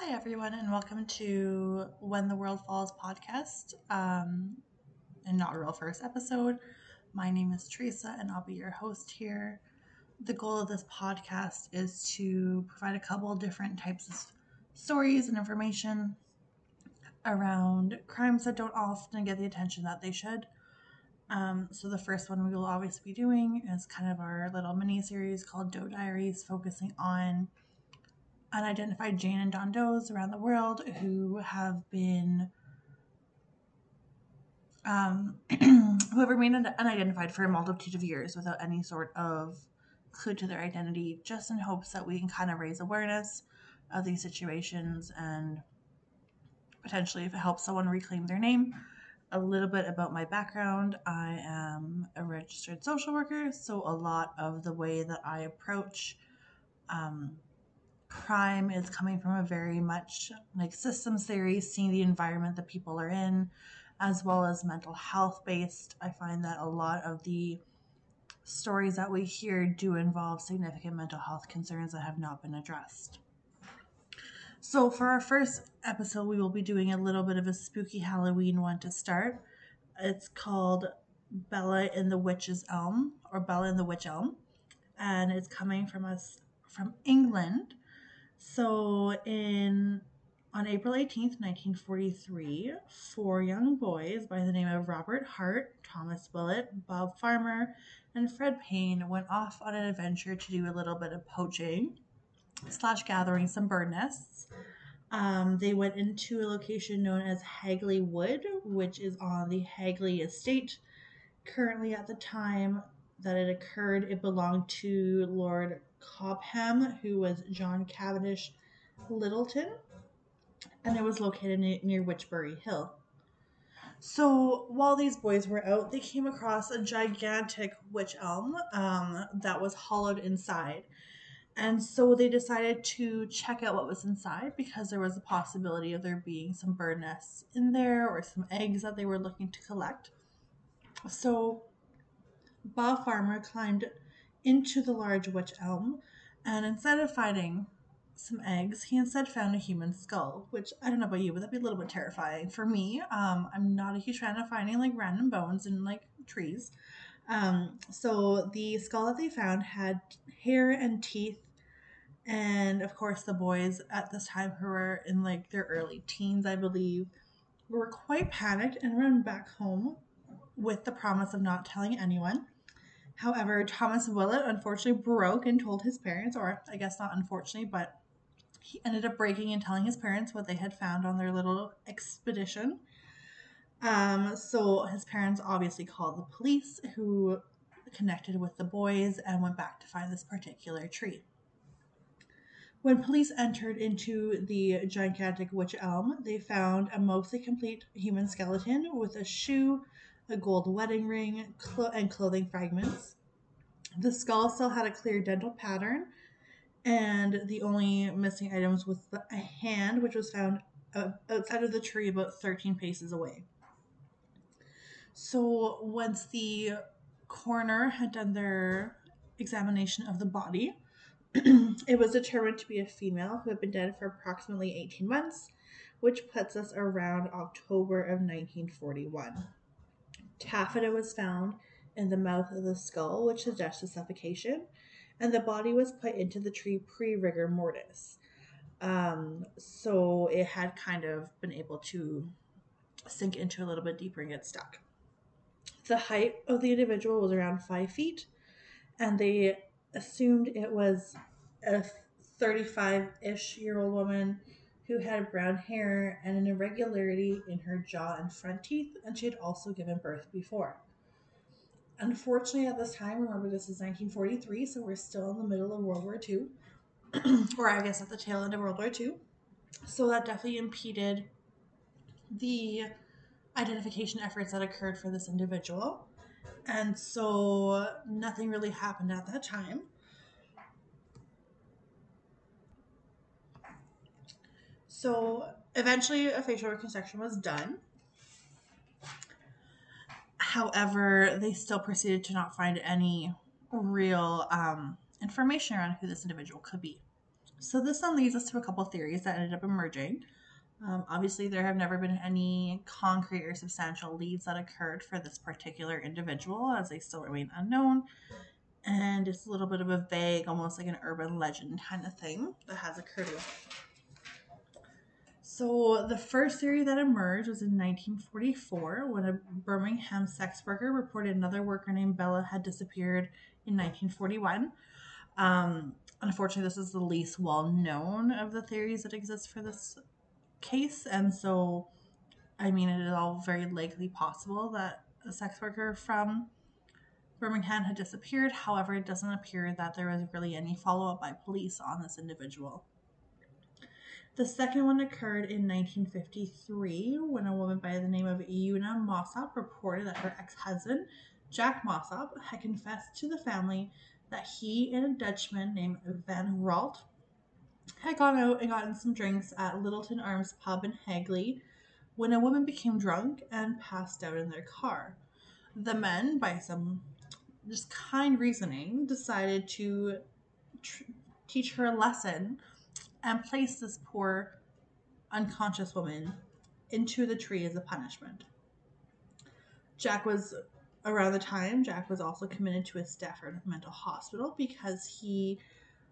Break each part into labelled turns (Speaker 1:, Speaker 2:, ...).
Speaker 1: Hi, everyone, and welcome to When the World Falls podcast, um, inaugural first episode. My name is Teresa, and I'll be your host here. The goal of this podcast is to provide a couple different types of stories and information around crimes that don't often get the attention that they should. Um, so the first one we will always be doing is kind of our little mini series called Doe Diaries, focusing on unidentified Jane and John Does around the world who have been um, who have remained unidentified for a multitude of years without any sort of clue to their identity, just in hopes that we can kind of raise awareness of these situations and potentially if it helps someone reclaim their name. A little bit about my background. I am a registered social worker, so a lot of the way that I approach um, crime is coming from a very much like systems theory, seeing the environment that people are in, as well as mental health based. I find that a lot of the stories that we hear do involve significant mental health concerns that have not been addressed. So, for our first episode, we will be doing a little bit of a spooky Halloween one to start. It's called Bella in the Witch's Elm or Bella in the Wych Elm, and it's coming from us from England. So, in on April 18th, 1943, four young boys by the name of Robert Hart, Thomas Willett, Bob Farmer, and Fred Payne went off on an adventure to do a little bit of poaching slash gathering some bird nests. Um, they went into a location known as Hagley Wood, which is on the Hagley Estate. Currently, at the time that it occurred, it belonged to Lord Cobham, who was John Cavendish Lyttelton, and it was located near Wychbury Hill. So while these boys were out, they came across a gigantic wych elm um, that was hollowed inside. And so they decided to check out what was inside because there was a possibility of there being some bird nests in there or some eggs that they were looking to collect. So Bob Farmer climbed into the large wych elm, and instead of finding some eggs, he instead found a human skull, which I don't know about you, but that'd be a little bit terrifying for me. Um, I'm not a huge fan of finding like random bones in like trees. Um, so the skull that they found had hair and teeth and of course, the boys at this time, who were in like their early teens, I believe, were quite panicked and ran back home with the promise of not telling anyone. However, Thomas Willett unfortunately broke and told his parents, or I guess not unfortunately, but he ended up breaking and telling his parents what they had found on their little expedition. Um, so his parents obviously called the police, who connected with the boys and went back to find this particular tree. When police entered into the gigantic wych elm, they found a mostly complete human skeleton with a shoe, a gold wedding ring, clo- and clothing fragments. The skull still had a clear dental pattern, and the only missing items was the, a hand, which was found uh, outside of the tree about 13 paces away. So, once the coroner had done their examination of the body, it was determined to be a female who had been dead for approximately 18 months, which puts us around October of 1941. Taffeta was found in the mouth of the skull, which suggested suffocation, and the body was put into the tree pre rigor mortis. Um, so it had kind of been able to sink into a little bit deeper and get stuck. The height of the individual was around five feet, and they assumed it was a 35 ish year old woman who had brown hair and an irregularity in her jaw and front teeth, and she had also given birth before. Unfortunately, at this time, remember this is 1943, so we're still in the middle of World War II, or I guess at the tail end of World War II. So that definitely impeded the identification efforts that occurred for this individual. And so nothing really happened at that time. So eventually, a facial reconstruction was done. However, they still proceeded to not find any real um, information around who this individual could be. So this then leads us to a couple theories that ended up emerging. Um, obviously, there have never been any concrete or substantial leads that occurred for this particular individual, as they still remain unknown. And it's a little bit of a vague, almost like an urban legend kind of thing that has occurred with. So, the first theory that emerged was in 1944 when a Birmingham sex worker reported another worker named Bella had disappeared in 1941. Um, unfortunately, this is the least well known of the theories that exist for this case. And so, I mean, it is all very likely possible that a sex worker from Birmingham had disappeared. However, it doesn't appear that there was really any follow up by police on this individual. The second one occurred in 1953 when a woman by the name of Una Mossop reported that her ex husband, Jack Mossop, had confessed to the family that he and a Dutchman named Van Ralt had gone out and gotten some drinks at Lyttelton Arms pub in Hagley when a woman became drunk and passed out in their car. The men, by some just kind reasoning, decided to tr- teach her a lesson and place this poor unconscious woman into the tree as a punishment. Jack was around the time Jack was also committed to a Stafford mental hospital because he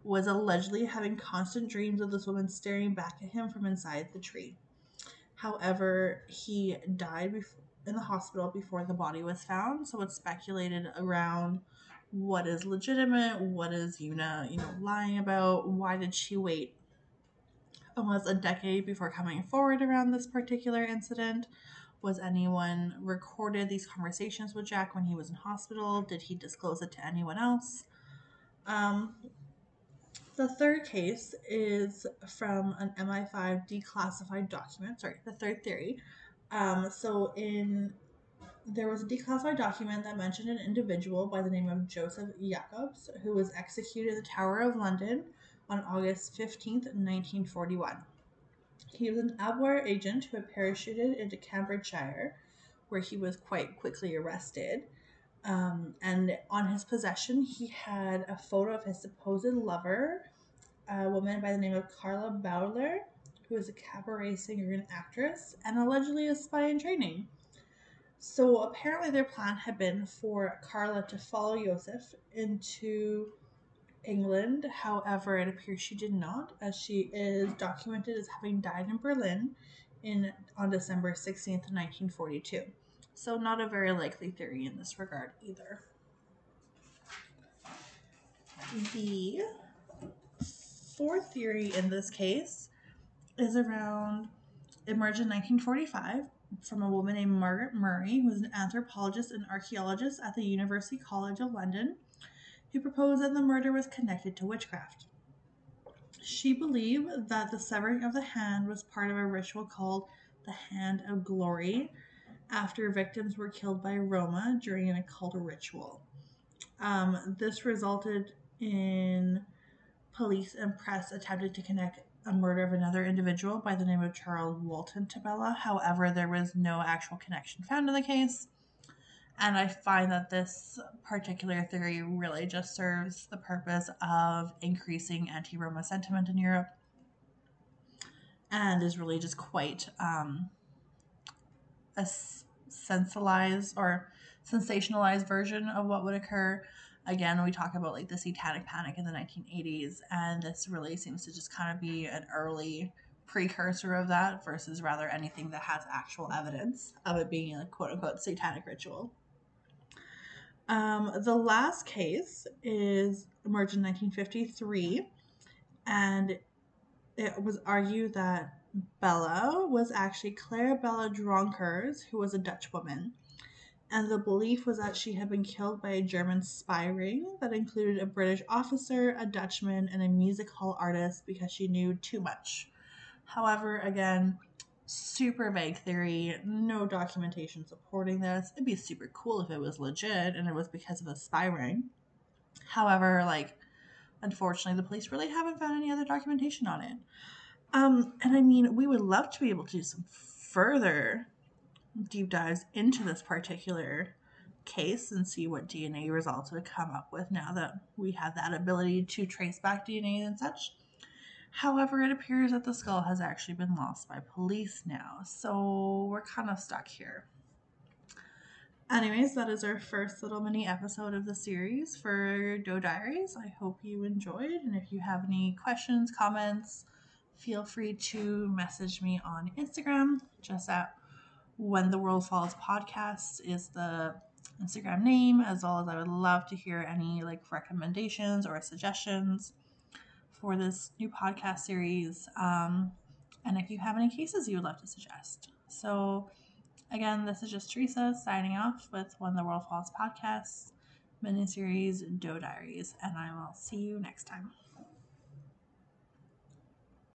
Speaker 1: was allegedly having constant dreams of this woman staring back at him from inside the tree. However, he died in the hospital before the body was found, so it's speculated around what is legitimate, what is Una, you know, lying about, why did she wait almost a decade before coming forward around this particular incident? Was anyone recorded these conversations with Jack when he was in hospital? Did he disclose it to anyone else? Um, the third case is from an MI5 declassified document. Sorry, the third theory. Um, so in there was a declassified document that mentioned an individual by the name of Josef Jakobs who was executed at the Tower of London on August 15th, 1941. He was an Abwehr agent who had parachuted into Cambridgeshire, where he was quite quickly arrested. Um, and on his possession, he had a photo of his supposed lover, a woman by the name of Carla Bowler, who was a cabaret singer and actress, and allegedly a spy in training. So apparently, their plan had been for Carla to follow Josef into England. However, it appears she did not, as she is documented as having died in Berlin in on December 16th, 1942. So, not a very likely theory in this regard either. The fourth theory in this case is around emerged in 1945 from a woman named Margaret Murray, who was an anthropologist and archaeologist at the University College of London, who proposed that the murder was connected to witchcraft. She believed that the severing of the hand was part of a ritual called the Hand of Glory, after victims were killed by Roma during an occult ritual. Um, this resulted in police and press attempted to connect a murder of another individual by the name of Charles Walton to Bella. However, there was no actual connection found in the case. And I find that this particular theory really just serves the purpose of increasing anti Roma sentiment in Europe and is really just quite um, a sensationalized or sensationalized version of what would occur. Again, we talk about like the satanic panic in the 1980s, and this really seems to just kind of be an early precursor of that versus rather anything that has actual evidence of it being a quote unquote satanic ritual. Um, the last case is emerged in 1953, and it was argued that Bella was actually Claire Bella Dronkers, who was a Dutch woman. And the belief was that she had been killed by a German spy ring that included a British officer, a Dutchman, and a music hall artist because she knew too much. However, again, super vague theory, no documentation supporting this. It'd be super cool if it was legit and it was because of a spy ring. However, like, unfortunately, the police really haven't found any other documentation on it. Um, and I mean, we would love to be able to do some further deep dives into this particular case and see what DNA results would come up with now that we have that ability to trace back DNA and such. However, it appears that the skull has actually been lost by police now, so we're kind of stuck here. Anyways, that is our first little mini episode of the series for Doe Diaries. I hope you enjoyed, and if you have any questions, comments, feel free to message me on Instagram, just at When the World Falls Podcast is the Instagram name, as well as I would love to hear any like recommendations or suggestions for this new podcast series. Um, and if you have any cases you would love to suggest. So, Again, this is just Teresa signing off with When the World Falls podcast, miniseries Doe Diaries, and I will see you next time.